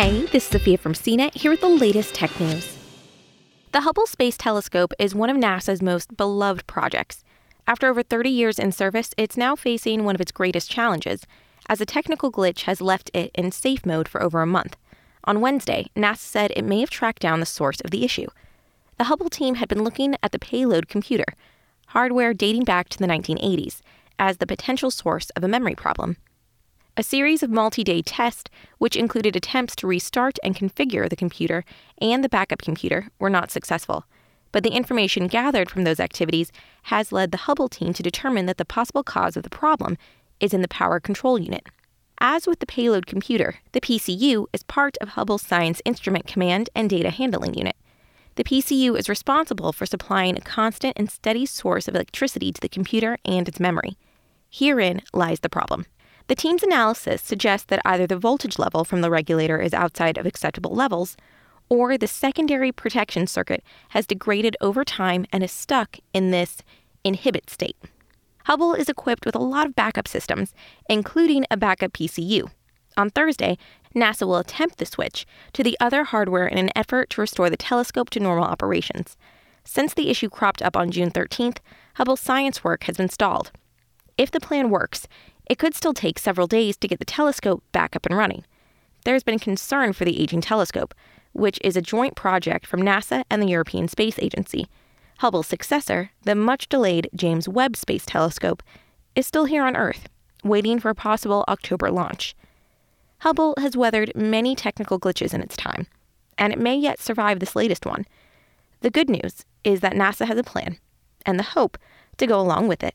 Hey, this is Sophia from CNET here with the latest tech news. The Hubble Space Telescope is one of NASA's most beloved projects. After over 30 years in service, it's now facing one of its greatest challenges, as a technical glitch has left it in safe mode for over a month. On Wednesday, NASA said it may have tracked down the source of the issue. The Hubble team had been looking at the payload computer, hardware dating back to the 1980s, as the potential source of a memory problem. A series of multi day tests, which included attempts to restart and configure the computer and the backup computer, were not successful. But the information gathered from those activities has led the Hubble team to determine that the possible cause of the problem is in the power control unit. As with the payload computer, the PCU is part of Hubble's Science Instrument Command and Data Handling Unit. The PCU is responsible for supplying a constant and steady source of electricity to the computer and its memory. Herein lies the problem. The team's analysis suggests that either the voltage level from the regulator is outside of acceptable levels, or the secondary protection circuit has degraded over time and is stuck in this inhibit state. Hubble is equipped with a lot of backup systems, including a backup PCU. On Thursday, NASA will attempt the switch to the other hardware in an effort to restore the telescope to normal operations. Since the issue cropped up on June 13th, Hubble's science work has been stalled. If the plan works, it could still take several days to get the telescope back up and running. There's been concern for the aging telescope, which is a joint project from NASA and the European Space Agency. Hubble's successor, the much delayed James Webb Space Telescope, is still here on Earth, waiting for a possible October launch. Hubble has weathered many technical glitches in its time, and it may yet survive this latest one. The good news is that NASA has a plan, and the hope to go along with it.